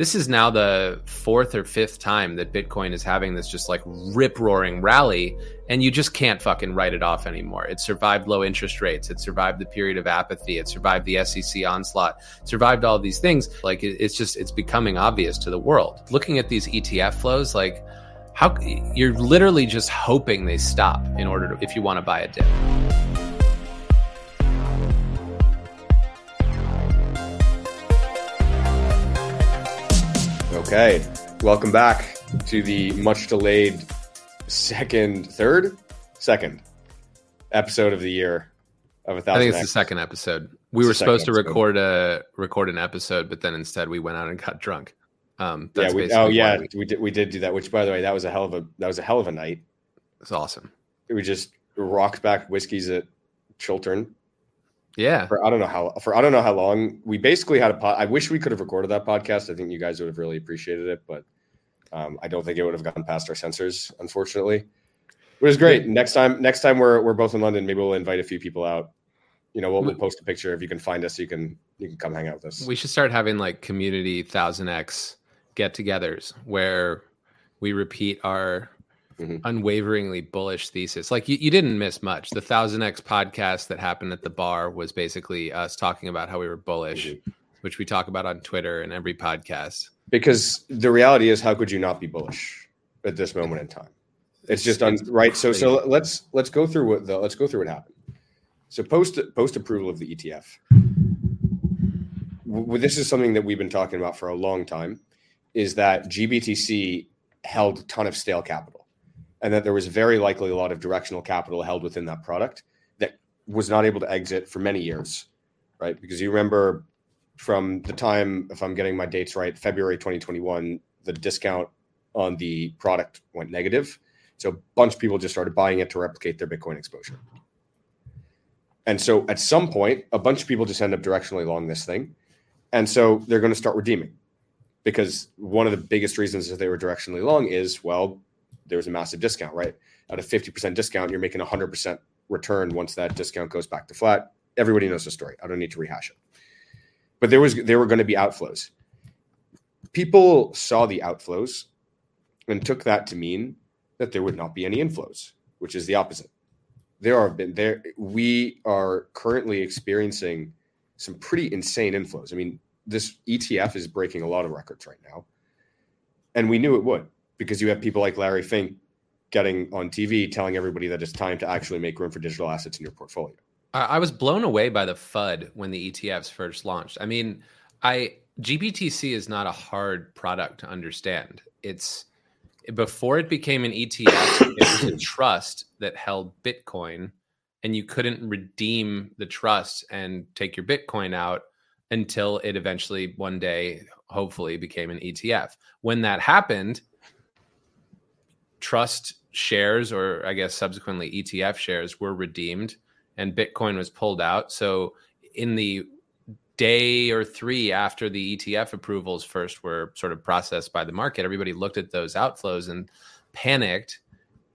this is now the fourth or fifth time that Bitcoin is having this just like rip roaring rally, and you just can't fucking write it off anymore. It survived low interest rates, it survived the period of apathy, it survived the SEC onslaught, survived all these things. Like it's just it's becoming obvious to the world. Looking at these ETF flows, like how you're literally just hoping they stop in order to if you want to buy a dip. Okay, welcome back to the much delayed second, third, second episode of the year of a thousand. I think it's X. the second episode. We it's were supposed to record a record an episode, but then instead we went out and got drunk. Um, yeah, we, oh yeah, we, we, did we did do that. Which, by the way, that was a hell of a that was a hell of a night. It's awesome. We just rocked back whiskeys at Chiltern yeah. For I don't know how for I don't know how long. We basically had a pod. I wish we could have recorded that podcast. I think you guys would have really appreciated it, but um, I don't think it would have gone past our censors, unfortunately. It was great. Next time, next time we're we're both in London, maybe we'll invite a few people out. You know, we'll, we'll post a picture if you can find us. You can you can come hang out with us. We should start having like community thousand X get-togethers where we repeat our mm-hmm. unwaveringly bullish thesis. Like you, you didn't miss much. The Thousand X podcast that happened at the bar was basically us talking about how we were bullish, mm-hmm. which we talk about on Twitter and every podcast. Because the reality is, how could you not be bullish at this moment in time? It's just un- right. So so let's let's go through what the let's go through what happened. So post post approval of the ETF. This is something that we've been talking about for a long time. Is that GBTC held a ton of stale capital and that there was very likely a lot of directional capital held within that product that was not able to exit for many years, right? Because you remember from the time, if I'm getting my dates right, February 2021, the discount on the product went negative. So a bunch of people just started buying it to replicate their Bitcoin exposure. And so at some point, a bunch of people just end up directionally long this thing. And so they're going to start redeeming because one of the biggest reasons that they were directionally long is, well, there was a massive discount, right? At a 50% discount, you're making a 100% return once that discount goes back to flat. Everybody knows the story. I don't need to rehash it. But there was there were going to be outflows. People saw the outflows and took that to mean that there would not be any inflows, which is the opposite. There are been there we are currently experiencing some pretty insane inflows. I mean, this ETF is breaking a lot of records right now. And we knew it would because you have people like Larry Fink getting on TV telling everybody that it's time to actually make room for digital assets in your portfolio. I was blown away by the FUD when the ETFs first launched. I mean, I GBTC is not a hard product to understand. It's before it became an ETF, it was a trust that held Bitcoin, and you couldn't redeem the trust and take your Bitcoin out until it eventually one day, hopefully, became an ETF. When that happened, trust shares, or I guess subsequently ETF shares, were redeemed and Bitcoin was pulled out. So in the day or three after the ETF approvals first were sort of processed by the market, everybody looked at those outflows and panicked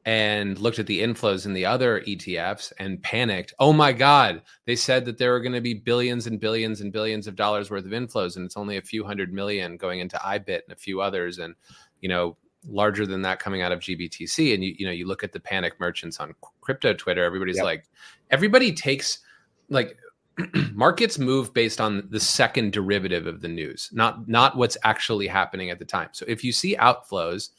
and looked at the inflows in the other ETFs and panicked. Oh my God, they said that there were going to be billions and billions and billions of dollars worth of inflows, and it's only a few hundred million going into IBIT and a few others. And, you know, larger than that coming out of GBTC. And you, you know, you look at the panic merchants on crypto Twitter, everybody's yep. like, everybody takes like markets move based on the second derivative of the news, not not what's actually happening at the time. So if you see outflows,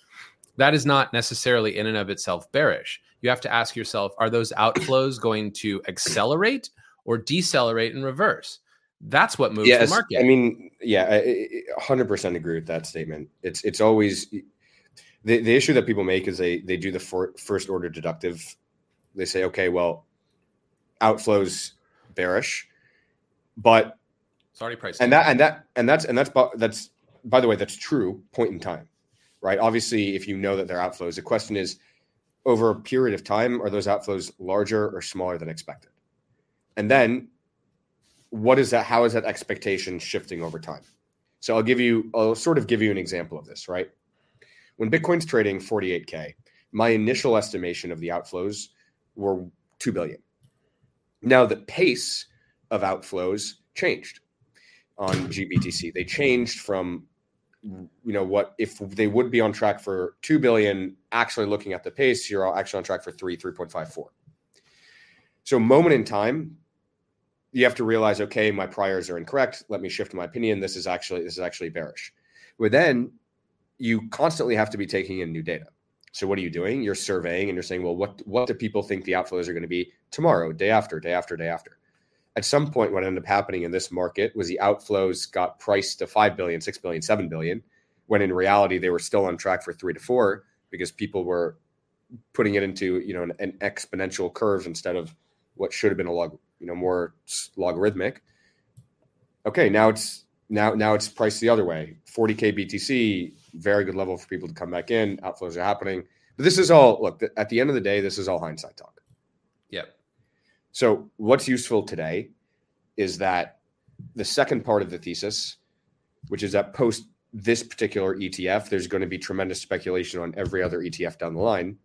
that is not necessarily in and of itself bearish. You have to ask yourself, are those outflows going to accelerate or decelerate in reverse? That's what moves yes, the market. I mean, yeah, I, 100% agree with that statement. It's it's always the, the issue that people make is they they do the for, first order deductive. They say, okay, well, outflows bearish, but it's already priced. And that and that and that's and that's that's by the way, that's true point in time, right? Obviously, if you know that they're outflows, the question is over a period of time, are those outflows larger or smaller than expected? And then what is that? How is that expectation shifting over time? So I'll give you, I'll sort of give you an example of this, right? When Bitcoin's trading 48K, my initial estimation of the outflows were 2 billion. Now, the pace of outflows changed on GBTC. They changed from you know what if they would be on track for 2 billion actually looking at the pace you're actually on track for 3 3.54 so moment in time you have to realize okay my priors are incorrect let me shift my opinion this is actually this is actually bearish but then you constantly have to be taking in new data. So what are you doing? You're surveying and you're saying well what what do people think the outflows are going to be tomorrow day after day after day after? At some point what ended up happening in this market was the outflows got priced to 5 billion 6 billion 7 billion when in reality they were still on track for 3 to 4 because people were putting it into you know an, an exponential curve instead of what should have been a log you know more logarithmic. Okay now it's now now it's priced the other way 40k btc very good level for people to come back in outflows are happening but this is all look at the end of the day this is all hindsight talk yep so, what's useful today is that the second part of the thesis, which is that post this particular ETF, there's going to be tremendous speculation on every other ETF down the line.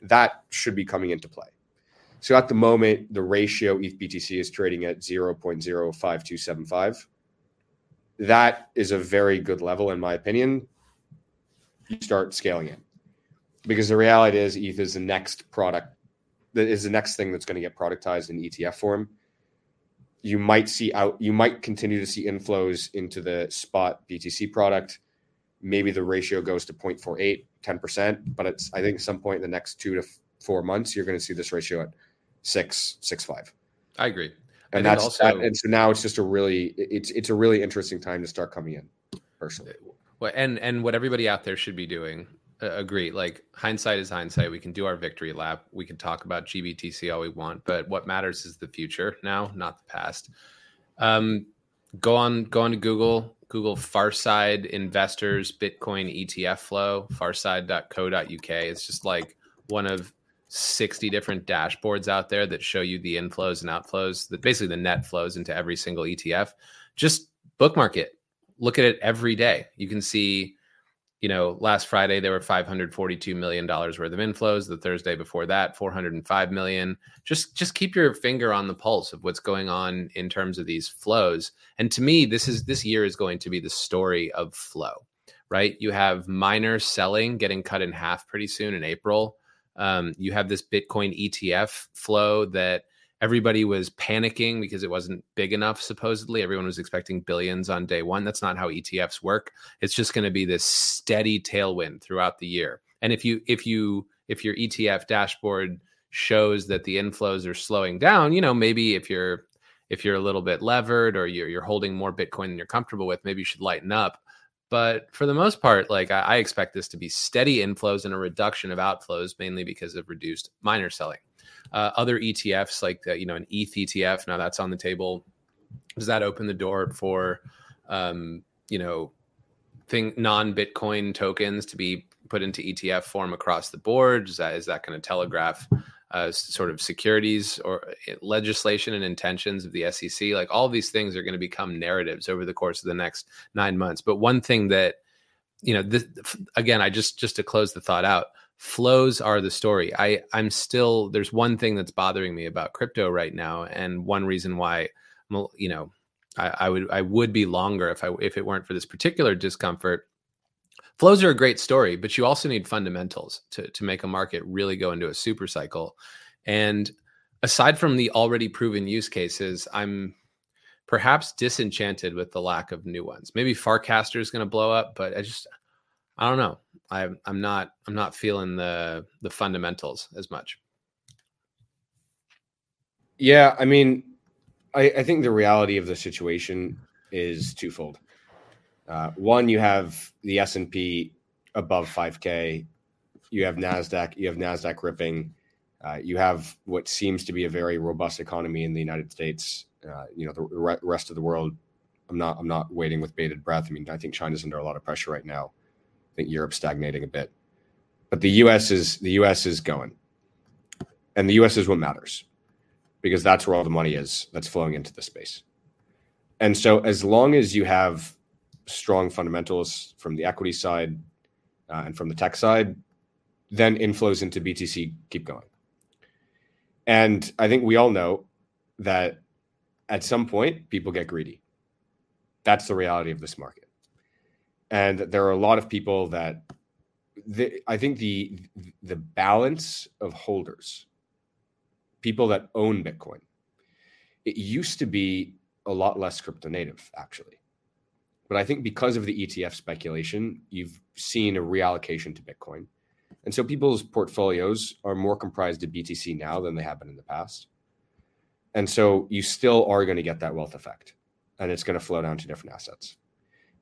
That should be coming into play. So, at the moment, the ratio ETH BTC is trading at 0.05275. That is a very good level, in my opinion. You start scaling it because the reality is ETH is the next product that is the next thing that's going to get productized in ETF form. You might see out, you might continue to see inflows into the spot BTC product. Maybe the ratio goes to 0.48, 10%, but it's, I think, some point in the next two to four months, you're going to see this ratio at six, six, five. I agree. And that's also, that, and so now it's just a really, it's, it's a really interesting time to start coming in personally. Well, and, and what everybody out there should be doing agree. Like hindsight is hindsight. We can do our victory lap. We can talk about GBTC all we want, but what matters is the future now, not the past. Um, go on, go on to Google. Google Farside Investors Bitcoin ETF Flow. Farside.co.uk. It's just like one of 60 different dashboards out there that show you the inflows and outflows, that basically the net flows into every single ETF. Just bookmark it. Look at it every day. You can see you know, last Friday there were 542 million dollars worth of inflows. The Thursday before that, 405 million. Just just keep your finger on the pulse of what's going on in terms of these flows. And to me, this is this year is going to be the story of flow, right? You have miners selling getting cut in half pretty soon in April. Um, you have this Bitcoin ETF flow that everybody was panicking because it wasn't big enough supposedly. Everyone was expecting billions on day one. That's not how etfs work. It's just going to be this steady tailwind throughout the year. And if you if you if your etf dashboard shows that the inflows are slowing down you know maybe if you're if you're a little bit levered or you're, you're holding more bitcoin than you're comfortable with maybe you should lighten up but for the most part like I, I expect this to be steady inflows and a reduction of outflows mainly because of reduced miner selling uh, other ETFs like uh, you know an ETH ETF. Now that's on the table. Does that open the door for um, you know thing non Bitcoin tokens to be put into ETF form across the board? Is that is that going to telegraph uh, sort of securities or uh, legislation and intentions of the SEC? Like all these things are going to become narratives over the course of the next nine months. But one thing that you know, this, again, I just just to close the thought out flows are the story. I I'm still there's one thing that's bothering me about crypto right now, and one reason why you know I, I would I would be longer if I if it weren't for this particular discomfort. Flows are a great story, but you also need fundamentals to to make a market really go into a super cycle. And aside from the already proven use cases, I'm perhaps disenchanted with the lack of new ones. Maybe Farcaster is going to blow up, but I just I don't know. I'm I'm not I'm not feeling the the fundamentals as much. Yeah, I mean, I, I think the reality of the situation is twofold. Uh, one, you have the S and P above 5K. You have Nasdaq. You have Nasdaq ripping. Uh, you have what seems to be a very robust economy in the United States. Uh, you know, the re- rest of the world. I'm not. I'm not waiting with bated breath. I mean, I think China's under a lot of pressure right now. I think Europe's stagnating a bit, but the U.S. is the U.S. is going, and the U.S. is what matters because that's where all the money is that's flowing into the space. And so, as long as you have strong fundamentals from the equity side uh, and from the tech side, then inflows into BTC keep going. And I think we all know that at some point people get greedy. That's the reality of this market. and there are a lot of people that the, I think the the balance of holders, people that own Bitcoin, it used to be a lot less crypto native actually. But I think because of the ETF speculation, you've seen a reallocation to Bitcoin. And so people's portfolios are more comprised of BTC now than they have been in the past. And so you still are going to get that wealth effect and it's going to flow down to different assets.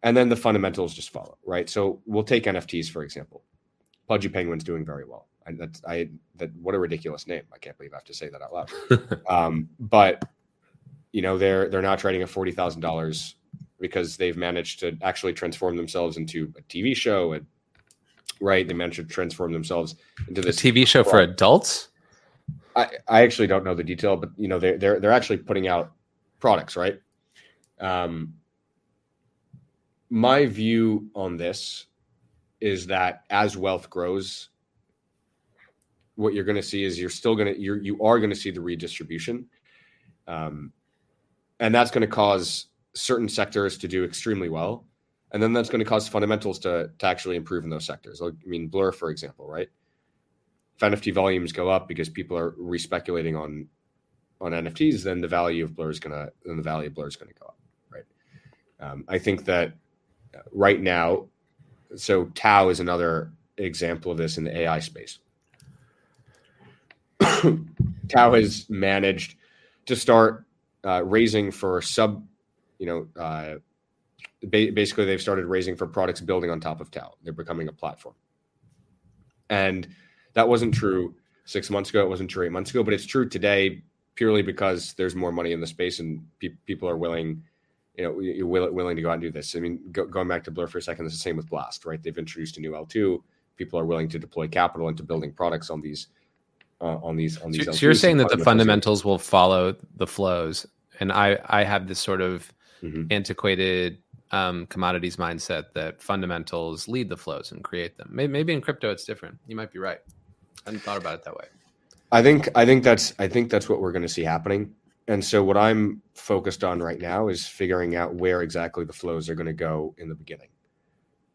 And then the fundamentals just follow, right? So we'll take NFTs, for example. Pudgy Penguin's doing very well. I, that's, I, that, what a ridiculous name. I can't believe I have to say that out loud. um, but, you know, they're, they're now trading at $40,000 because they've managed to actually transform themselves into a TV show, and, right? They managed to transform themselves into this a TV show for adults. I, I actually don't know the detail, but you know they're they're they're actually putting out products, right? Um, my view on this is that as wealth grows, what you're going to see is you're still going to you're you are going to see the redistribution, um, and that's going to cause certain sectors to do extremely well, and then that's going to cause fundamentals to to actually improve in those sectors. I mean, Blur, for example, right? If NFT volumes go up because people are respeculating on on NFTs, then the value of Blur is gonna then the value of Blur is gonna go up, right? Um, I think that right now, so Tau is another example of this in the AI space. Tau has managed to start uh, raising for sub you know, uh, ba- basically they've started raising for products building on top of Tau. They're becoming a platform. And that wasn't true six months ago. It wasn't true eight months ago, but it's true today purely because there's more money in the space and pe- people are willing, you know, you're will- willing to go out and do this. I mean, go- going back to Blur for a second, it's the same with Blast, right? They've introduced a new L2. People are willing to deploy capital into building products on these, uh, on these, on these. So, so you're saying that the fundamentals fundamentals will follow the flows, and I I have this sort of Mhm. antiquated um, commodities mindset that fundamentals lead the flows and create them. Maybe, maybe in crypto it's different. You might be right. I hadn't thought about it that way. I think I think that's I think that's what we're going to see happening. And so what I'm focused on right now is figuring out where exactly the flows are going to go in the beginning.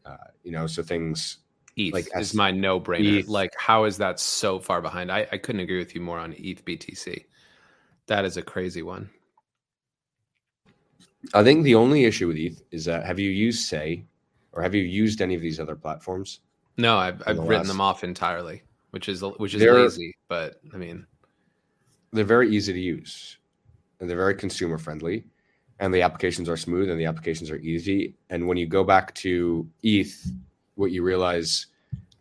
Uh, you know, so things ETH Like is my no brainer. Like, how is that so far behind? I, I couldn't agree with you more on ETH BTC. That is a crazy one. I think the only issue with ETH is that have you used Sei or have you used any of these other platforms? No, I've, I've the written last- them off entirely, which is which is They're- lazy. But I mean, They're very easy to use and they're very consumer friendly and the applications are smooth and the applications are easy. And when you go back to ETH, what you realize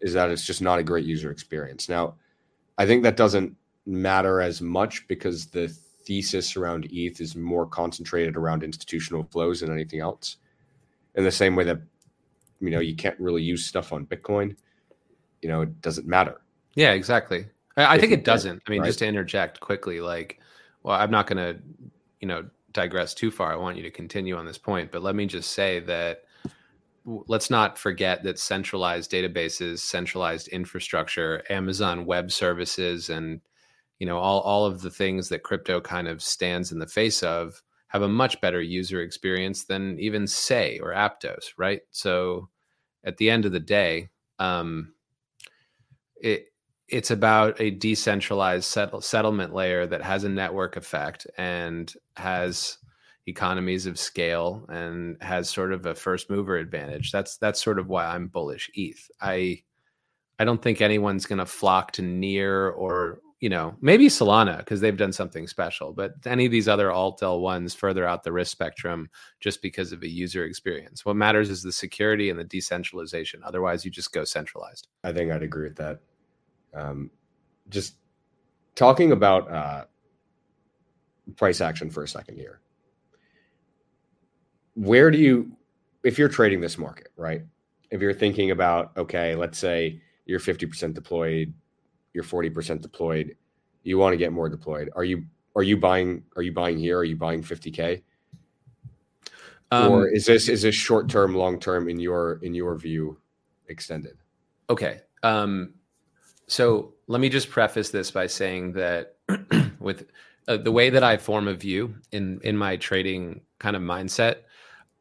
is that it's just not a great user experience. Now, I think that doesn't matter as much because the thesis around ETH is more concentrated around institutional flows than anything else. In the same way that you know you can't really use stuff on Bitcoin, you know, it doesn't matter. yeah, exactly. I, I think it doesn't. I mean, right? just to interject quickly, like, well, I'm not going to, you know, digress too far. I want you to continue on this point, but let me just say that let's not forget that centralized databases, centralized infrastructure, Amazon Web Services, and you know all all of the things that crypto kind of stands in the face of have a much better user experience than even Sei or Aptos, right? So at the end of the day, um, it it's about a decentralized settle, settlement layer that has a network effect and has economies of scale and has sort of a first mover advantage. That's that's sort of why I'm bullish ETH. I I don't think anyone's going to flock to near or you know maybe Solana because they've done something special, but any of these other alt L ones further out the risk spectrum just because of a user experience. What matters is the security and the decentralization. Otherwise, you just go centralized. I think I'd agree with that. Um, just talking about uh, price action for a second here. Where do you, if you're trading this market, right? If you're thinking about, okay, let's say you're 50% deployed, you're 40% deployed, you want to get more deployed. Are you are you buying are you buying here? Are you buying 50k? Um, or is this is this short term, long term in your in your view extended? Okay. Um, so let me just preface this by saying that with uh, the way that I form a view in in my trading kind of mindset,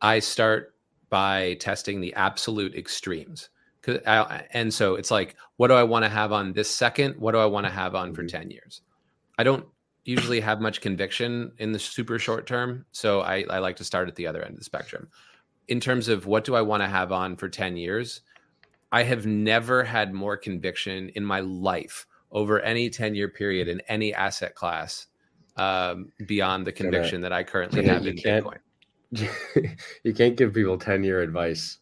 I start by testing the absolute extremes. I, and so it's like, what do I want to have on this second? What do I want to have on mm-hmm. for 10 years? I don't usually have much conviction in the super short term. So I, I like to start at the other end of the spectrum. In terms of what do I want to have on for 10 years, I have never had more conviction in my life over any 10 year period in any asset class um, beyond the conviction that I currently have in Bitcoin. you can't give people 10 year advice.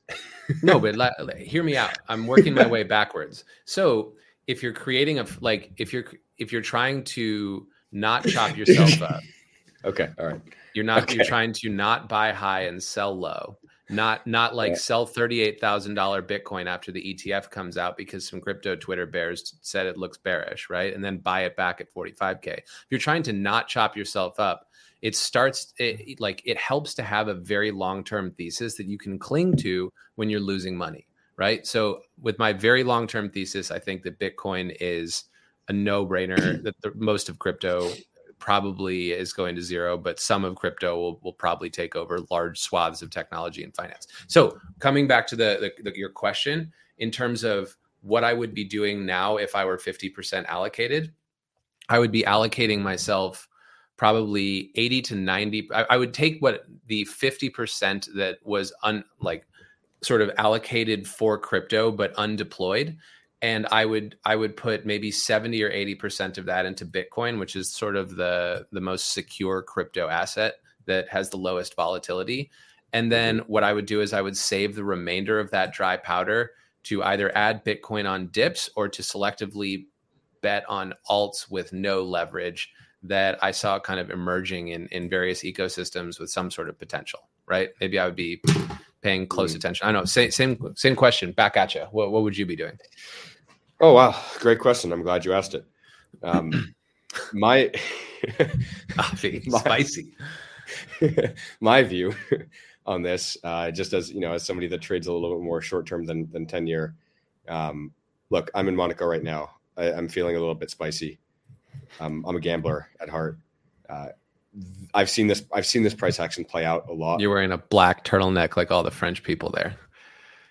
no, but la- hear me out. I'm working my way backwards. So if you're creating a, like, if you're, if you're trying to not chop yourself up. okay. All right. You're not, okay. you're trying to not buy high and sell low not not like yeah. sell $38,000 Bitcoin after the ETF comes out because some crypto Twitter bears said it looks bearish, right? And then buy it back at 45k. If you're trying to not chop yourself up, it starts it, like it helps to have a very long-term thesis that you can cling to when you're losing money, right? So with my very long-term thesis, I think that Bitcoin is a no-brainer that the, most of crypto probably is going to zero, but some of crypto will, will probably take over large swaths of technology and finance. So coming back to the, the, the your question in terms of what I would be doing now if I were 50% allocated, I would be allocating myself probably 80 to 90. I, I would take what the 50% that was un like sort of allocated for crypto but undeployed and i would i would put maybe 70 or 80% of that into bitcoin which is sort of the the most secure crypto asset that has the lowest volatility and then mm-hmm. what i would do is i would save the remainder of that dry powder to either add bitcoin on dips or to selectively bet on alts with no leverage that i saw kind of emerging in in various ecosystems with some sort of potential right maybe i would be paying close mm-hmm. attention i know same same same question back at you what, what would you be doing Oh wow, great question. I'm glad you asked it. Um, my, my spicy. my view on this, uh, just as you know, as somebody that trades a little bit more short term than than ten year. Um, look, I'm in Monaco right now. I, am feeling a little bit spicy. Um, I'm a gambler at heart. Uh, I've seen this. I've seen this price action play out a lot. You're wearing a black turtleneck like all the French people there.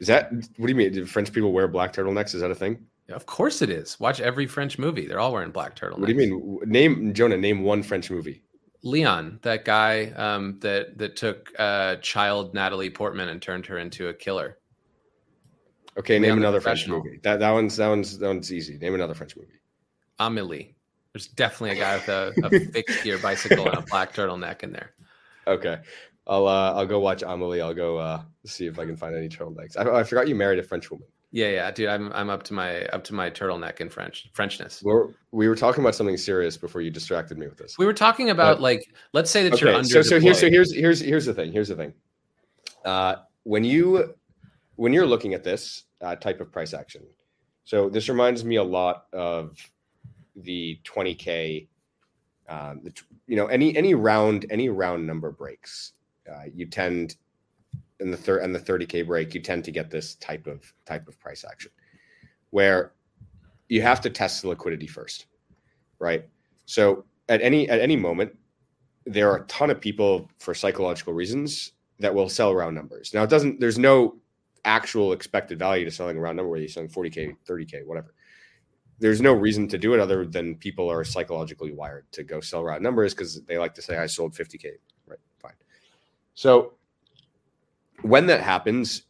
Is that what do you mean? Do French people wear black turtlenecks? Is that a thing? Of course it is. Watch every French movie. They're all wearing black turtlenecks. What do you mean? Name Jonah. Name one French movie. Leon, that guy um, that that took uh, child Natalie Portman and turned her into a killer. Okay, Leon name another French movie. That that one's that one's that one's easy. Name another French movie. Amelie. There's definitely a guy with a, a fixed gear bicycle and a black turtleneck in there. Okay, I'll uh, I'll go watch Amelie. I'll go uh, see if I can find any turtlenecks. I, I forgot you married a French woman. Yeah, yeah, dude, I'm I'm up to my up to my turtleneck in French Frenchness. We're, we were talking about something serious before you distracted me with this. We were talking about but, like, let's say that okay, you're under. So so here's so here's here's here's the thing. Here's the thing. Uh, when you when you're looking at this uh, type of price action, so this reminds me a lot of the 20k. Um, the, you know, any any round any round number breaks, uh, you tend in the third and the 30k break, you tend to get this type of type of price action where you have to test the liquidity first, right? So at any at any moment, there are a ton of people for psychological reasons that will sell round numbers. Now it doesn't. There's no actual expected value to selling a round number where you're selling 40k, 30k, whatever. There's no reason to do it other than people are psychologically wired to go sell round numbers because they like to say I sold 50k. Right, fine. So when that happens,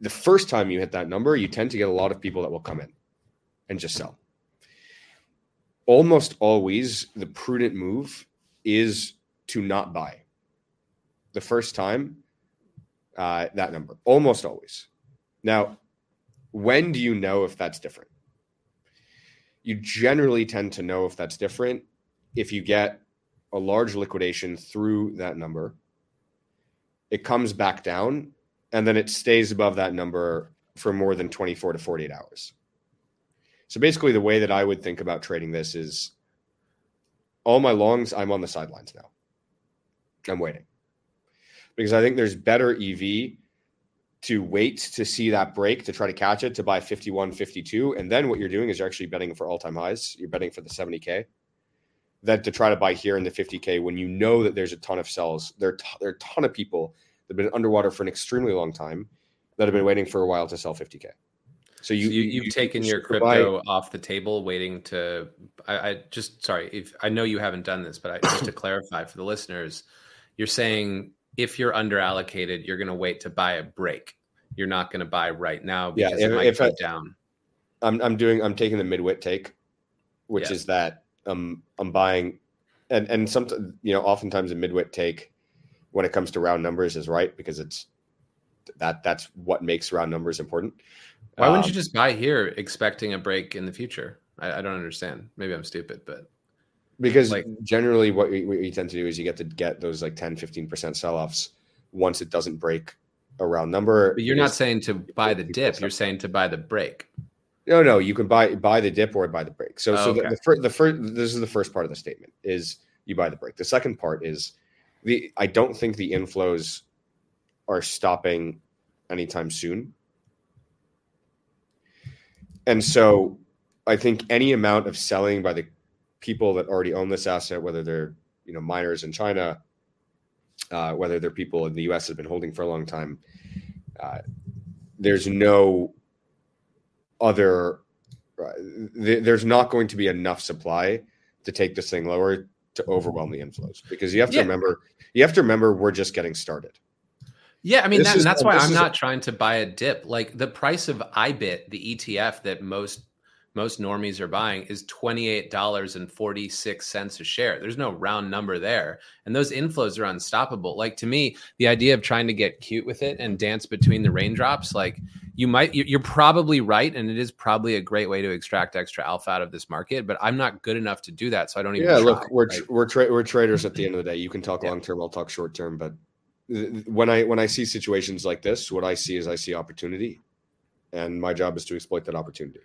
the first time you hit that number, you tend to get a lot of people that will come in and just sell. Almost always, the prudent move is to not buy the first time uh, that number. Almost always. Now, when do you know if that's different? You generally tend to know if that's different if you get a large liquidation through that number it comes back down and then it stays above that number for more than 24 to 48 hours. So basically, the way that I would think about trading this is all my longs, I'm on the sidelines now. I'm waiting because I think there's better EV to wait to see that break to try to catch it to buy 51, 52. And then what you're doing is you're actually betting for all time highs. You're betting for the 70K. That to try to buy here in the 50K when you know that there's a ton of sells. There, there are a ton of people that have been underwater for an extremely long time. that have been waiting for a while to sell 50k. So you, so you have taken your crypto buy... off the table, waiting to. I, I, just sorry if I know you haven't done this, but I, just to clarify for the listeners, you're saying if you're under allocated, you're going to wait to buy a break. You're not going to buy right now because yeah, if, it might if go I, down. I'm I'm doing I'm taking the midwit take, which yeah. is that um I'm buying, and and some you know oftentimes a midwit take when it comes to round numbers is right because it's that that's what makes round numbers important. Why wouldn't um, you just buy here expecting a break in the future? I, I don't understand. Maybe I'm stupid, but because like generally what we, what we tend to do is you get to get those like 10 15% sell-offs once it doesn't break a round number. But you're not saying to buy the dip you're saying to buy the break. No no you can buy buy the dip or buy the break. So oh, so okay. the, the, first the first this is the first part of the statement is you buy the break. The second part is the i don't think the inflows are stopping anytime soon. And so I think any amount of selling by the people that already own this asset, whether they're you know miners in China, uh, whether they're people in the U.S. have been holding for a long time, uh, there's no other. Uh, th- there's not going to be enough supply to take this thing lower to overwhelm the inflows because you have to yeah. remember you have to remember we're just getting started. Yeah, I mean that, is, that's why I'm not trying to buy a dip. Like the price of IBIT, the ETF that most most normies are buying is $28.46 a share. There's no round number there. And those inflows are unstoppable. Like to me, the idea of trying to get cute with it and dance between the raindrops, like you might, you're probably right. And it is probably a great way to extract extra alpha out of this market, but I'm not good enough to do that. So I don't even. Yeah, try, look, we're, right? we're, tra- we're traders at the end of the day. You can talk yeah. long term, I'll talk short term, but when I when I see situations like this, what I see is I see opportunity, and my job is to exploit that opportunity.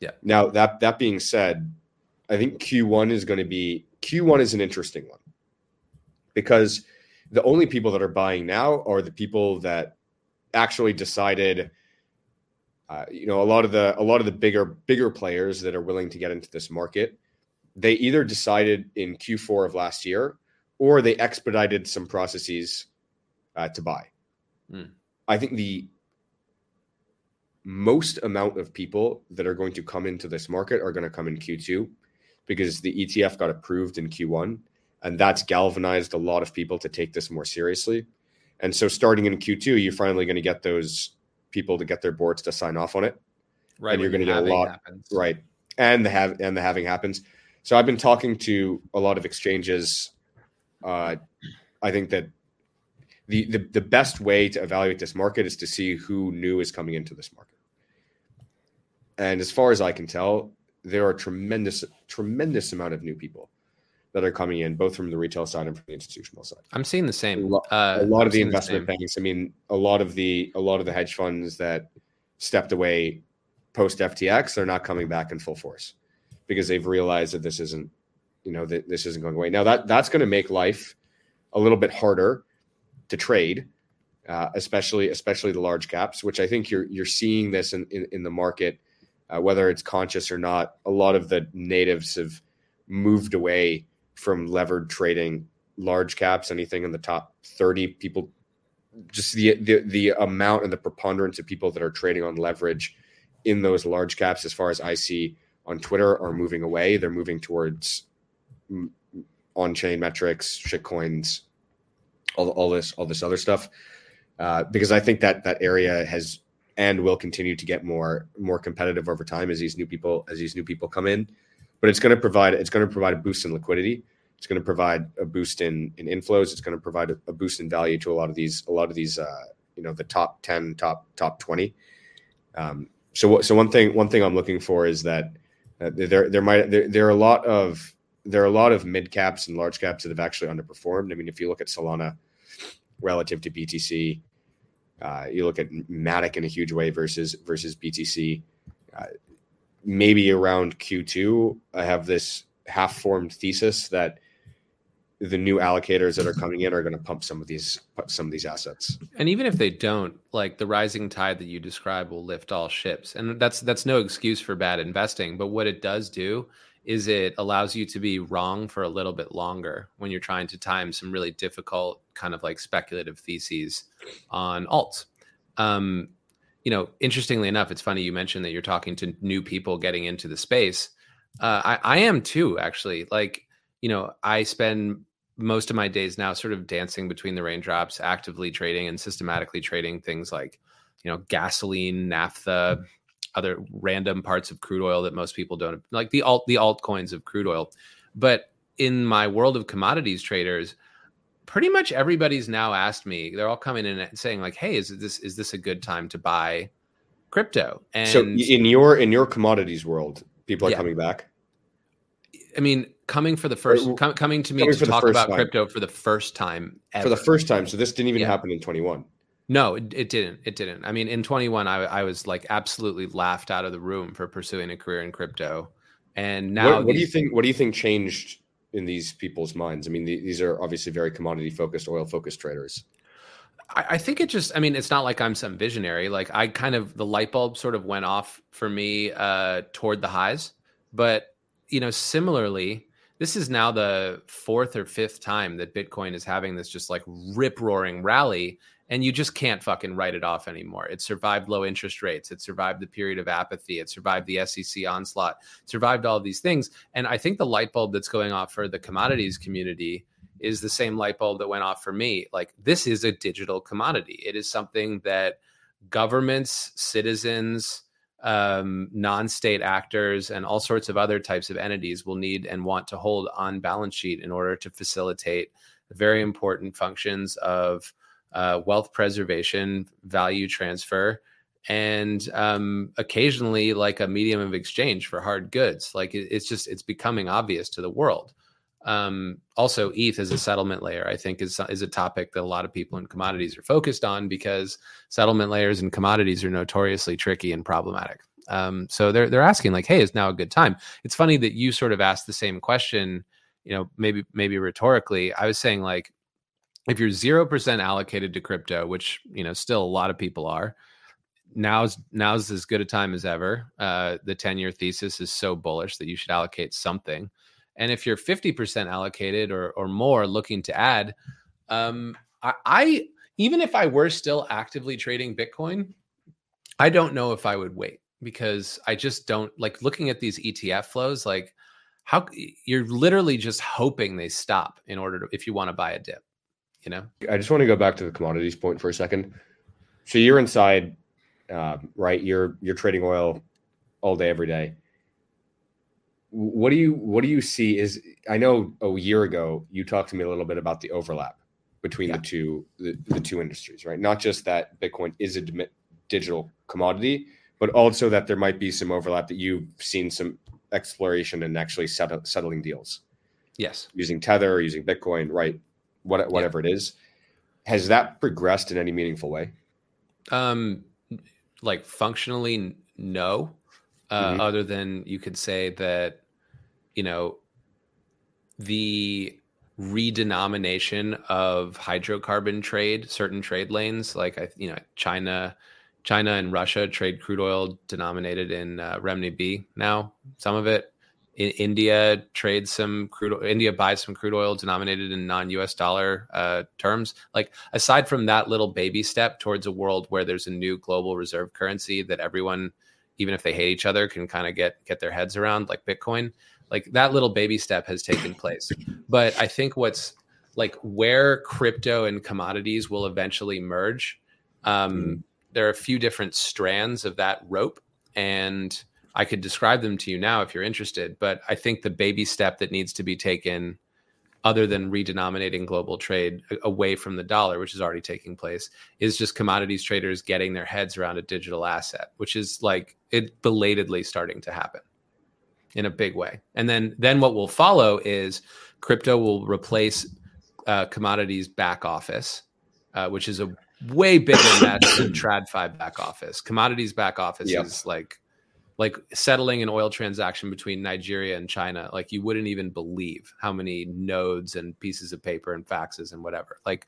Yeah. Now that that being said, I think Q1 is going to be Q1 is an interesting one because the only people that are buying now are the people that actually decided. Uh, you know, a lot of the a lot of the bigger bigger players that are willing to get into this market, they either decided in Q4 of last year or they expedited some processes uh, to buy. Mm. I think the most amount of people that are going to come into this market are going to come in Q2 because the ETF got approved in Q1 and that's galvanized a lot of people to take this more seriously. And so starting in Q2, you're finally going to get those people to get their boards to sign off on it. Right. And you're going to get a lot. Happens. Right. And the have and the halving happens. So I've been talking to a lot of exchanges. Uh, I think that the, the the best way to evaluate this market is to see who new is coming into this market. And as far as I can tell, there are tremendous tremendous amount of new people that are coming in, both from the retail side and from the institutional side. I'm seeing the same. A lot, uh, a lot of the investment the banks. I mean, a lot of the a lot of the hedge funds that stepped away post FTX, they're not coming back in full force because they've realized that this isn't, you know, that this isn't going away. Now that that's going to make life a little bit harder to trade, uh, especially especially the large caps, which I think you're you're seeing this in in, in the market, uh, whether it's conscious or not. A lot of the natives have moved away from levered trading large caps, anything in the top thirty. People, just the the the amount and the preponderance of people that are trading on leverage in those large caps, as far as I see on Twitter, are moving away. They're moving towards on-chain metrics, shitcoins, all, all this all this other stuff uh, because I think that that area has and will continue to get more more competitive over time as these new people as these new people come in. But it's going to provide it's going to provide a boost in liquidity. It's going to provide a boost in in inflows. It's going to provide a, a boost in value to a lot of these a lot of these uh, you know the top ten top top twenty. Um, so so one thing one thing I'm looking for is that uh, there there might there, there are a lot of there are a lot of mid caps and large caps that have actually underperformed. I mean, if you look at Solana relative to BTC, uh, you look at Matic in a huge way versus versus BTC. Uh, maybe around Q2, I have this half-formed thesis that the new allocators that are coming in are going to pump some of these some of these assets. And even if they don't, like the rising tide that you describe will lift all ships. And that's that's no excuse for bad investing, but what it does do is it allows you to be wrong for a little bit longer when you're trying to time some really difficult kind of like speculative theses on alts. Um, you know, interestingly enough, it's funny you mentioned that you're talking to new people getting into the space. Uh, I, I am too, actually. Like, you know, I spend most of my days now sort of dancing between the raindrops, actively trading and systematically trading things like, you know, gasoline, naphtha, other random parts of crude oil that most people don't like the alt the altcoins of crude oil. But in my world of commodities traders, pretty much everybody's now asked me. They're all coming in and saying like, "Hey, is this is this a good time to buy crypto?" And so in your in your commodities world, people are yeah. coming back. I mean, coming for the first, com- coming to me coming to talk about time. crypto for the first time ever. For the first time, so this didn't even yeah. happen in twenty one. No, it, it, didn't. It didn't. I mean, in 21, I, I was like absolutely laughed out of the room for pursuing a career in crypto. And now, what, what do you think? What do you think changed in these people's minds? I mean, these are obviously very commodity focused, oil focused traders. I, I think it just. I mean, it's not like I'm some visionary. Like I kind of the light bulb sort of went off for me uh, toward the highs, but you know, similarly, this is now the fourth or fifth time that Bitcoin is having this just like rip roaring rally and you just can't fucking write it off anymore. It survived low interest rates. It survived the period of apathy. It survived the SEC onslaught. It survived all these things. And I think the light bulb that's going off for the commodities community is the same light bulb that went off for me. Like this is a digital commodity. It is something that governments, citizens, um, non-state actors, and all sorts of other types of entities will need and want to hold on balance sheet in order to facilitate very important functions of uh, wealth preservation, value transfer, and um, occasionally like a medium of exchange for hard goods. Like it, it's just it's becoming obvious to the world. Um, also, ETH as a settlement layer, I think, is is a topic that a lot of people in commodities are focused on because settlement layers and commodities are notoriously tricky and problematic. Um, so they're they're asking like, "Hey, is now a good time?" It's funny that you sort of asked the same question. You know, maybe maybe rhetorically. I was saying like, if you're 0% allocated to crypto which you know still a lot of people are now's now's as good a time as ever. Uh, the 10 year thesis is so bullish that you should allocate something. And if you're 50% allocated or, or more looking to add um, I, I even if i were still actively trading bitcoin i don't know if i would wait because i just don't like looking at these etf flows like how you're literally just hoping they stop in order to if you want to buy a dip you know? I just want to go back to the commodities point for a second. So you're inside uh, right? You're you're trading oil all day every day. What do you what do you see is i know a year ago you talked to me a little bit about the overlap between yeah. the two the, the two industries right? Not just that bitcoin is a digital commodity but also that there might be some overlap that you've seen some exploration and actually settle, settling deals. Yes. Using tether using bitcoin right what, whatever yeah. it is. Has that progressed in any meaningful way? Um, like functionally, no. Uh, mm-hmm. Other than you could say that, you know, the redenomination of hydrocarbon trade, certain trade lanes, like I, you know, China, China and Russia trade crude oil denominated in uh, renminbi now. Some of it, in India trades some crude. India buys some crude oil denominated in non-U.S. dollar uh, terms. Like aside from that little baby step towards a world where there's a new global reserve currency that everyone, even if they hate each other, can kind of get get their heads around, like Bitcoin. Like that little baby step has taken place. But I think what's like where crypto and commodities will eventually merge. Um, mm. There are a few different strands of that rope, and I could describe them to you now if you're interested, but I think the baby step that needs to be taken, other than redenominating global trade away from the dollar, which is already taking place, is just commodities traders getting their heads around a digital asset, which is like it belatedly starting to happen in a big way. And then then what will follow is crypto will replace uh, commodities back office, uh, which is a way bigger mess than TradFi back office. Commodities back office yep. is like like settling an oil transaction between Nigeria and China, like you wouldn't even believe how many nodes and pieces of paper and faxes and whatever. Like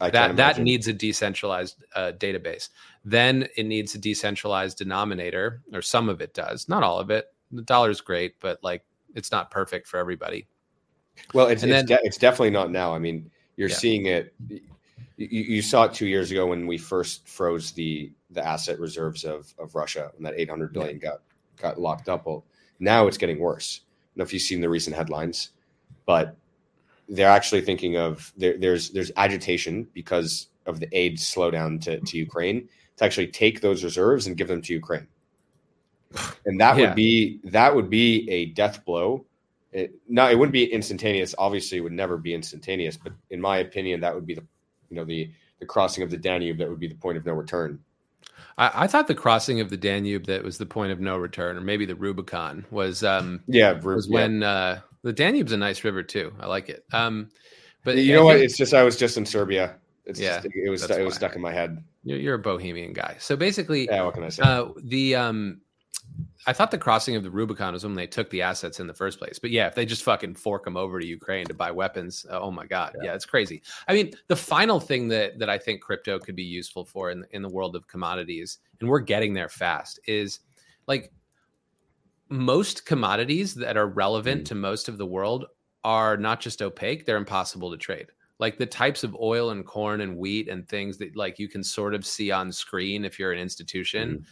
I that that needs a decentralized uh, database. Then it needs a decentralized denominator, or some of it does, not all of it. The dollar's great, but like it's not perfect for everybody. Well, it's it's, de- it's definitely not now. I mean, you're yeah. seeing it you, you, saw it two years ago when we first froze the the asset reserves of of Russia and that 800 billion got got locked up. Well, now it's getting worse. I don't know if you've seen the recent headlines, but they're actually thinking of there, there's there's agitation because of the aid slowdown to, to Ukraine to actually take those reserves and give them to Ukraine. And that yeah. would be that would be a death blow. It, no, it wouldn't be instantaneous. Obviously, it would never be instantaneous. But in my opinion, that would be the you know the the crossing of the Danube that would be the point of no return. I, I, thought the crossing of the Danube that was the point of no return, or maybe the Rubicon was um yeah was yeah. when uh, the Danube's a nice river too. I like it. Um, but you know what? It's just I was just in Serbia. It's yeah, just, it was it was stuck in my head. You're, you're, a bohemian guy. So basically, yeah. What can I say? Uh, the um, I thought the crossing of the Rubicon was when they took the assets in the first place. But yeah, if they just fucking fork them over to Ukraine to buy weapons, uh, oh my god, yeah. yeah, it's crazy. I mean, the final thing that that I think crypto could be useful for in in the world of commodities, and we're getting there fast, is like most commodities that are relevant mm. to most of the world are not just opaque; they're impossible to trade like the types of oil and corn and wheat and things that like you can sort of see on screen if you're an institution mm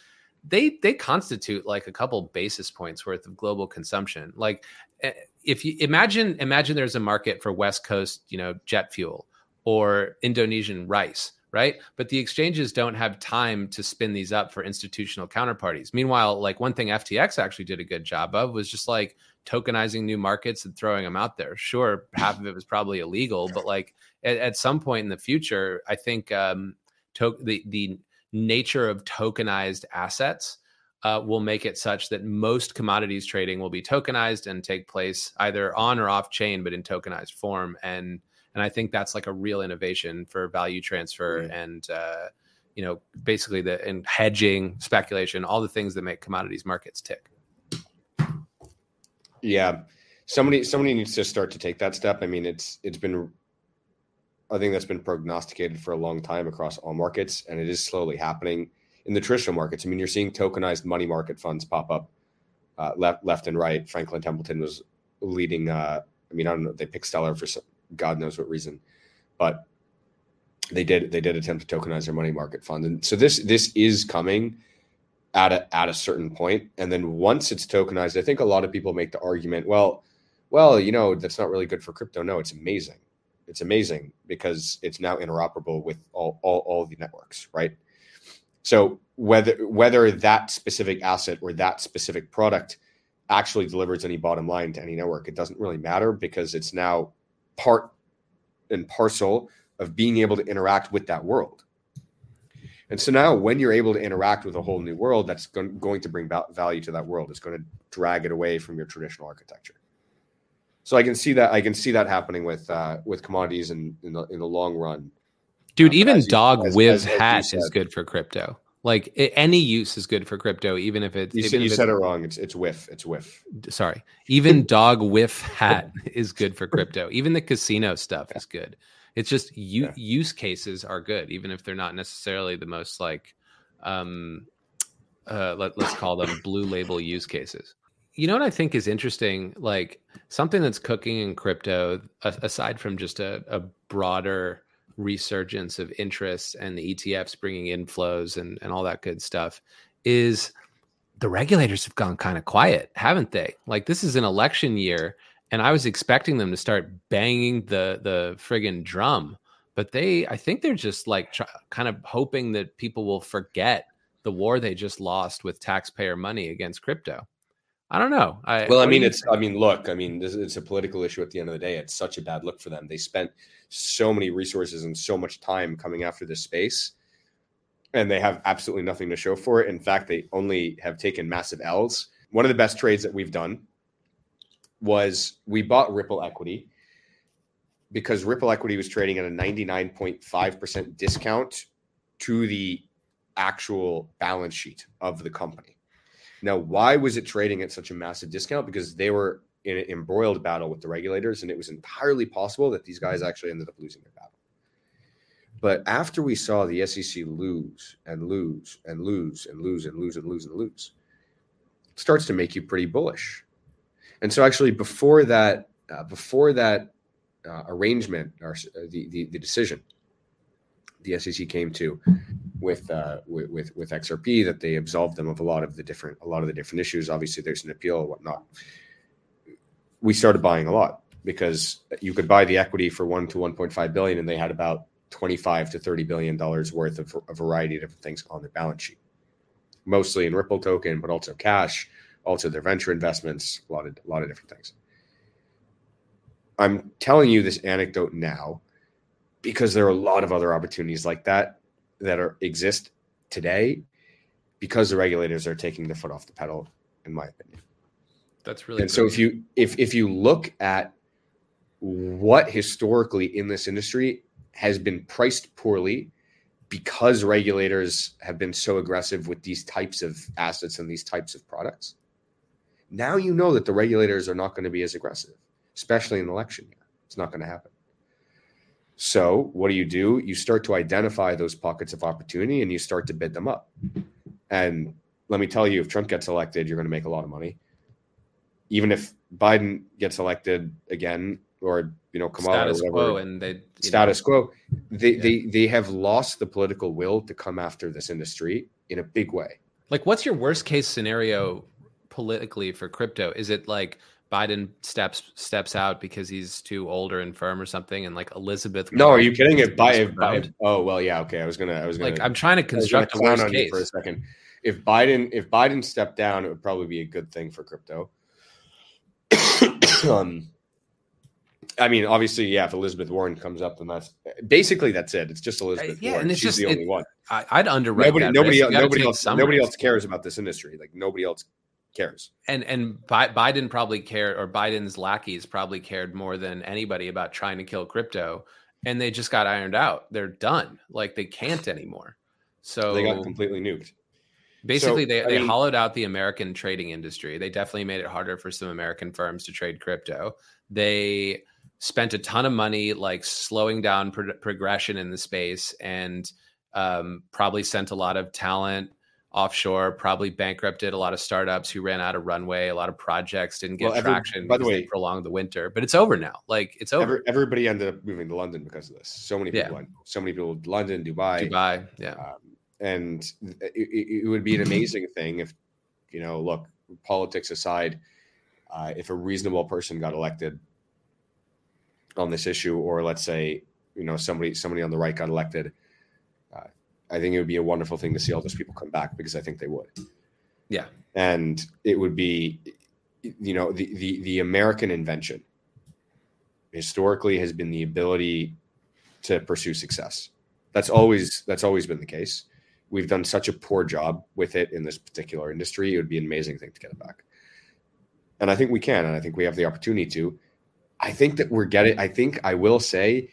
they they constitute like a couple basis points worth of global consumption. Like eh, if you imagine imagine there's a market for west coast you know jet fuel or indonesian rice right? But the exchanges don't have time to spin these up for institutional counterparties. Meanwhile like one thing ftx actually did a good job of was just like tokenizing new markets and throwing them out there. Sure, half of it was probably illegal, but like at, at some point in the future, I think um, to- the the nature of tokenized assets uh, will make it such that most commodities trading will be tokenized and take place either on or off chain, but in tokenized form. And and I think that's like a real innovation for value transfer mm-hmm. and uh, you know basically the and hedging, speculation, all the things that make commodities markets tick. Yeah, somebody somebody needs to start to take that step. I mean, it's it's been I think that's been prognosticated for a long time across all markets, and it is slowly happening in the traditional markets. I mean, you're seeing tokenized money market funds pop up uh, left left and right. Franklin Templeton was leading. Uh, I mean, I don't know. They picked Stellar for some, God knows what reason, but they did they did attempt to tokenize their money market fund, and so this this is coming at a at a certain point, and then once it's tokenized, I think a lot of people make the argument, well, well, you know, that's not really good for crypto. No, it's amazing. It's amazing because it's now interoperable with all all, all the networks, right? So whether whether that specific asset or that specific product actually delivers any bottom line to any network, it doesn't really matter because it's now part and parcel of being able to interact with that world. And so now, when you're able to interact with a whole new world, that's going to bring value to that world. It's going to drag it away from your traditional architecture. So I can see that. I can see that happening with uh, with commodities in in the, in the long run. Dude, um, even dog you, with as, hat is good for crypto. Like any use is good for crypto, even if it's. You, said, you said it wrong. It's it's wif. It's wif. Sorry, even dogwifhat is good for crypto. Even the casino stuff yeah. is good. It's just u- yeah. use cases are good, even if they're not necessarily the most like, um, uh, let, let's call them blue label use cases. You know what I think is interesting? Like something that's cooking in crypto, aside from just a, a broader resurgence of interest and the ETFs bringing inflows and, and all that good stuff, is the regulators have gone kind of quiet, haven't they? Like this is an election year and I was expecting them to start banging the the friggin' drum, but they I think they're just like kind of hoping that people will forget the war they just lost with taxpayer money against crypto. I don't know. I, well, I mean, it's. Think? I mean, look. I mean, this, it's a political issue. At the end of the day, it's such a bad look for them. They spent so many resources and so much time coming after this space, and they have absolutely nothing to show for it. In fact, they only have taken massive L's. One of the best trades that we've done was we bought Ripple equity because Ripple equity was trading at a 99.5% discount to the actual balance sheet of the company. Now, why was it trading at such a massive discount? Because they were in an embroiled battle with the regulators, and it was entirely possible that these guys actually ended up losing their battle. But after we saw the SEC lose and lose and lose and lose and lose and lose and lose, it starts to make you pretty bullish. And so, actually, before that, uh, before that uh, arrangement or uh, the, the, the decision, the SEC came to with, uh, with with XRP that they absolved them of a lot of the different a lot of the different issues. Obviously, there's an appeal and whatnot. We started buying a lot because you could buy the equity for one to 1.5 billion, and they had about 25 to 30 billion dollars worth of a variety of different things on their balance sheet, mostly in Ripple token, but also cash, also their venture investments, a lot of a lot of different things. I'm telling you this anecdote now because there are a lot of other opportunities like that that are exist today because the regulators are taking the foot off the pedal in my opinion. That's really and so if you if if you look at what historically in this industry has been priced poorly because regulators have been so aggressive with these types of assets and these types of products now you know that the regulators are not going to be as aggressive especially in election year. It's not going to happen so, what do you do? You start to identify those pockets of opportunity and you start to bid them up. And let me tell you, if Trump gets elected, you're going to make a lot of money. Even if Biden gets elected again, or you know, Kamala status or whatever, quo, and they status know, quo, they, Yeah. they they have lost the political will to come after this industry in a big way. Like, what's your worst case scenario politically for crypto? Is it like Biden steps steps out because he's too old or infirm or something, and like Elizabeth? No, are you kidding? If, Bi- sticks Bi- oh well, yeah, okay. I was gonna, I was gonna, like I'm trying to I was gonna construct a worst on you case. for a second. If Biden, if Biden stepped down, it would probably be a good thing for crypto. um, I mean, obviously, yeah. If Elizabeth Warren comes up, then that's basically that's it. It's just Elizabeth yeah, Warren. and it's She's just- the only it- one. I, I'd underwrite Nobody, that nobody, else, nobody else, nobody risk. else cares about this industry. Like nobody else cares. and and Bi- Biden probably cared, or Biden's lackeys probably cared more than anybody about trying to kill crypto, and they just got ironed out. They're done. Like they can't anymore. So They got completely nuked. basically, So, they, I they mean- hollowed out the American trading industry. They definitely made it harder for some American firms to trade crypto. They spent a ton of money, like slowing down pro- progression in the space, and um, probably sent a lot of talent offshore. Probably bankrupted a lot of startups who ran out of runway. A lot of projects didn't get Well, every- traction by the way- prolonged the winter. But it's over now. Like it's over. Every, everybody ended up moving to London because of this. So many people Yeah. So many people. London, Dubai, Dubai, yeah. um, and it, it would be an amazing thing if you know look politics aside uh, if a reasonable person got elected on this issue or let's say you know somebody somebody on the right got elected i think it would be a wonderful thing to see all those people come back because i think they would. Yeah. and it would be you know the the, the american invention historically has been the ability to pursue success. That's always that's always been the case. We've done such a poor job with it in this particular industry it would be an amazing thing to get it back. And i think we can and i think we have the opportunity to. I think that we're getting i think i will say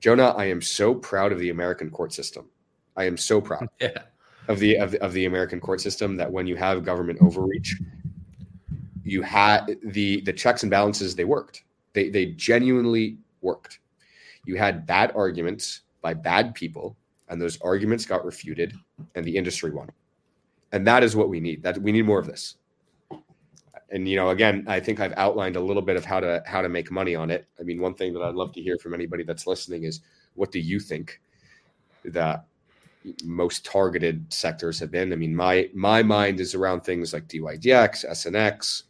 jonah i am so proud of the american court system i am so proud Yeah. of the of, the- of the american court system that when you have government overreach you had the the checks and balances they worked. They they genuinely worked. You had bad arguments by bad people and those arguments got refuted and the industry won. And that is what we need. That we need more of this. And you know again i think i've outlined a little bit of how to how to make money on it. I mean one thing that i'd love to hear from anybody that's listening is what do you think that most targeted sectors have been i mean my my mind is around things like dydx snx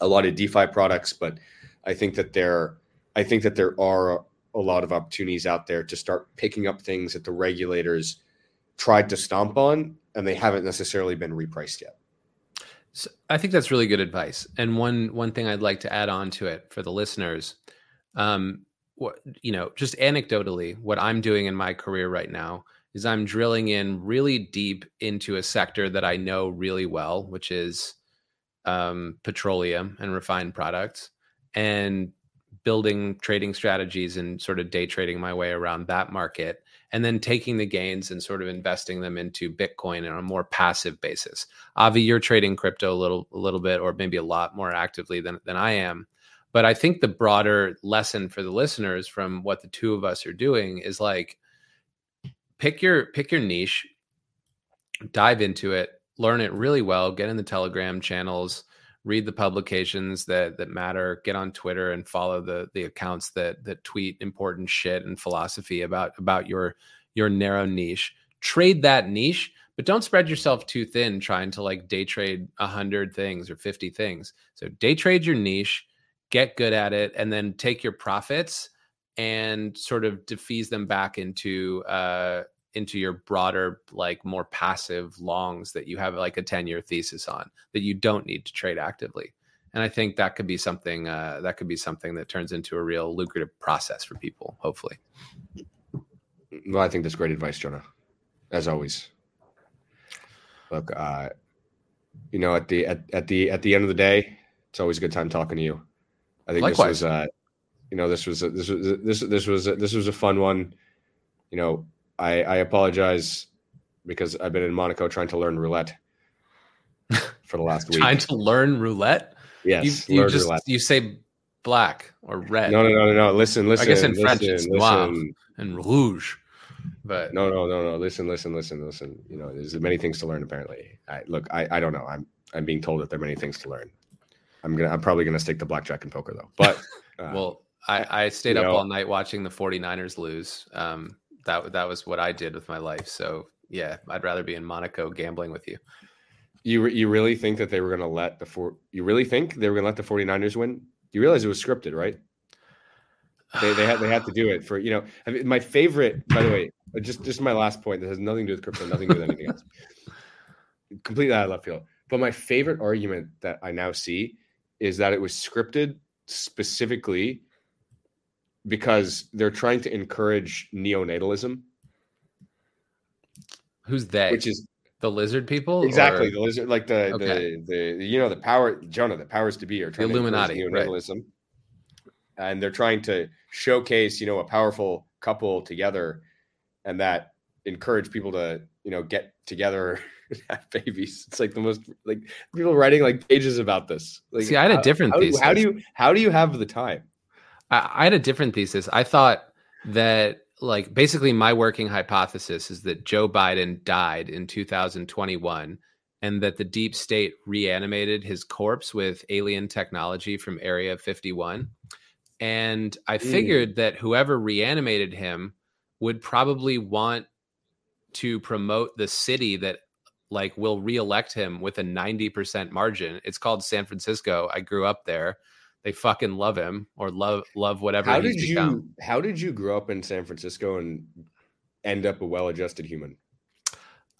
a lot of defi products but i think that there i think that there are a lot of opportunities out there to start picking up things that the regulators tried to stomp on and they haven't necessarily been repriced yet. So I think that's really good advice. And one one thing I'd like to add on to it for the listeners, um, what you know, just anecdotally, what I'm doing in my career right now is I'm drilling in really deep into a sector that I know really well, which is um, petroleum and refined products, and building trading strategies and sort of day trading my way around that market and then taking the gains and sort of investing them into bitcoin on a more passive basis. Avi you're trading crypto a little a little bit or maybe a lot more actively than than i am but i think the broader lesson for the listeners from what the two of us are doing is like pick your pick your niche dive into it learn it really well get in the telegram channels read the publications that that matter get on twitter and follow the the accounts that that tweet important shit and philosophy about about your your narrow niche. Trade that niche but don't spread yourself too thin trying to like day trade 100 things or 50 things. So day trade your niche get good at it and then take your profits and sort of defease them back into uh into your broader like more passive longs that you have like a 10 year thesis on that you don't need to trade actively. And i think that could be something uh, that could be something that turns into a real lucrative process for people hopefully. Well i think that's great advice jonah as always. Look uh you know at the at, at the at the end of the day it's always a good time talking to you. I think Likewise. this was uh you know this was a, this was a, this this was a, this was a fun one. You know I, I apologize because I've been in Monaco trying to learn roulette for the last week. trying to learn roulette? Yes, you, you just roulette. you say black or red. No, no, no, no, no. Listen, listen. I guess in listen, French it's noir and rouge. But no, no, no, no. Listen, listen, listen, listen. You know, there's many things to learn. Apparently, I, look, I, I don't know. I'm, I'm being told that there are many things to learn. I'm gonna, I'm probably gonna stick to blackjack and poker though. But uh, well, I, I stayed up know, all night watching the 49ers lose. Um, that that was what I did with my life. So yeah, I'd rather be in Monaco gambling with you. You you really think that they were going to let the four? You really think they were going to let the 49ers win? You realize it was scripted, right? They they had they had to do it for you know. I mean, my favorite, by the way, uh, just just my last point that has nothing to do with crypto, nothing to do with anything else. Completely out of left field. But my favorite argument that I now see is that it was scripted specifically because they're trying to encourage neonatalism. Who's they? Which is the lizard people? Exactly, or? the lizard, like the, okay. the the you know the power, Jonah, the powers to be are trying the Illuminati, to neonatalism, right. and they're trying to showcase you know a powerful couple together, and that encourage people to you know get together have babies. It's like the most like people writing like pages about this. Like, See, I had a different how, thesis. How do you how do you have the time? I, I had a different thesis. I thought that like basically my working hypothesis is that Joe Biden died in 2021 and that the deep state reanimated his corpse with alien technology from Area 51. And I mm. figured that whoever reanimated him would probably want to promote the city that like will reelect him with a 90% margin. It's called San Francisco. I grew up there they fucking love him or love love whatever how did you become. how did you grow up in san francisco and end up a well-adjusted human?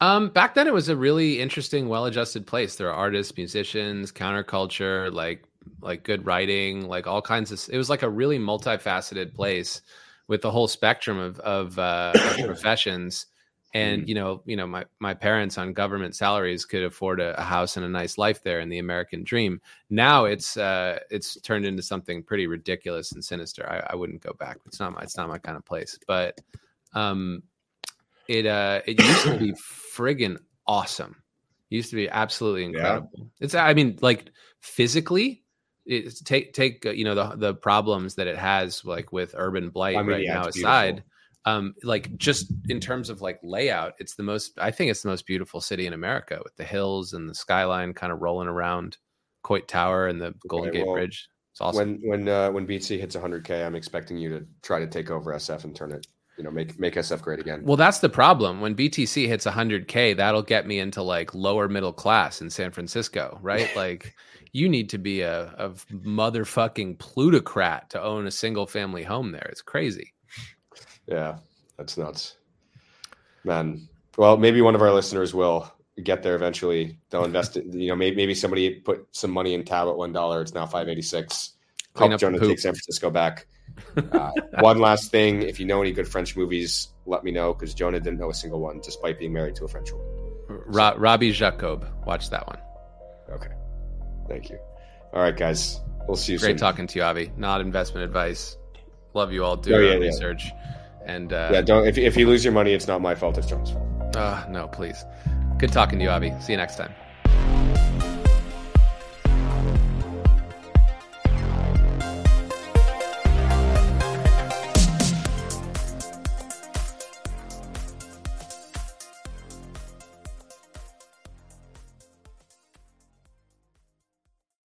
Um back then it was a really interesting well-adjusted place. There are artists musicians counterculture like like good writing like all kinds of it was like a really multifaceted place with the whole spectrum of of, uh, of professions and mm-hmm. you know you know my my parents on government salaries could afford a, a, house and a nice life there in the american dream. Now it's uh it's turned into something pretty ridiculous and sinister. I, I wouldn't go back. It's not my it's not my kind of place. But um it uh it used to be friggin awesome. It used to be absolutely incredible. Yeah. it's i mean like physically it's take take uh, you know the the problems that it has like with urban blight I mean, right yeah, now aside um like just in terms of like layout it's the most i think it's the most beautiful city in america with the hills and the skyline kind of rolling around coit tower and the golden okay, gate well, bridge. It's awesome. when when uh when btc hits 100k i'm expecting you to try to take over sf and turn it you know make make sf great again. Well that's the problem. When btc hits 100k that'll get me into like lower middle class in san francisco right? Like you need to be a, a motherfucking plutocrat to own a single family home there. It's crazy yeah, that's nuts, man. Well, maybe one of our listeners will get there eventually. They'll invest it. You know, maybe maybe somebody put some money in tab at one dollar. It's now five eighty six. Help Jonah take San Francisco back. Uh, one last thing: if you know any good French movies, let me know because Jonah didn't know a single one, despite being married to a French woman. Ro- Rabbi Jacob, watch that one. Okay, thank you. All right, guys, we'll see you. Soon. Great soon. talking to you, Avi. Not investment advice. Love you all. Do oh, yeah, research. Yeah. And uh, yeah, don't if if you lose your money, it's not my fault. It's John's fault. Uh, no, please. Good talking to you, Avi. See you next time.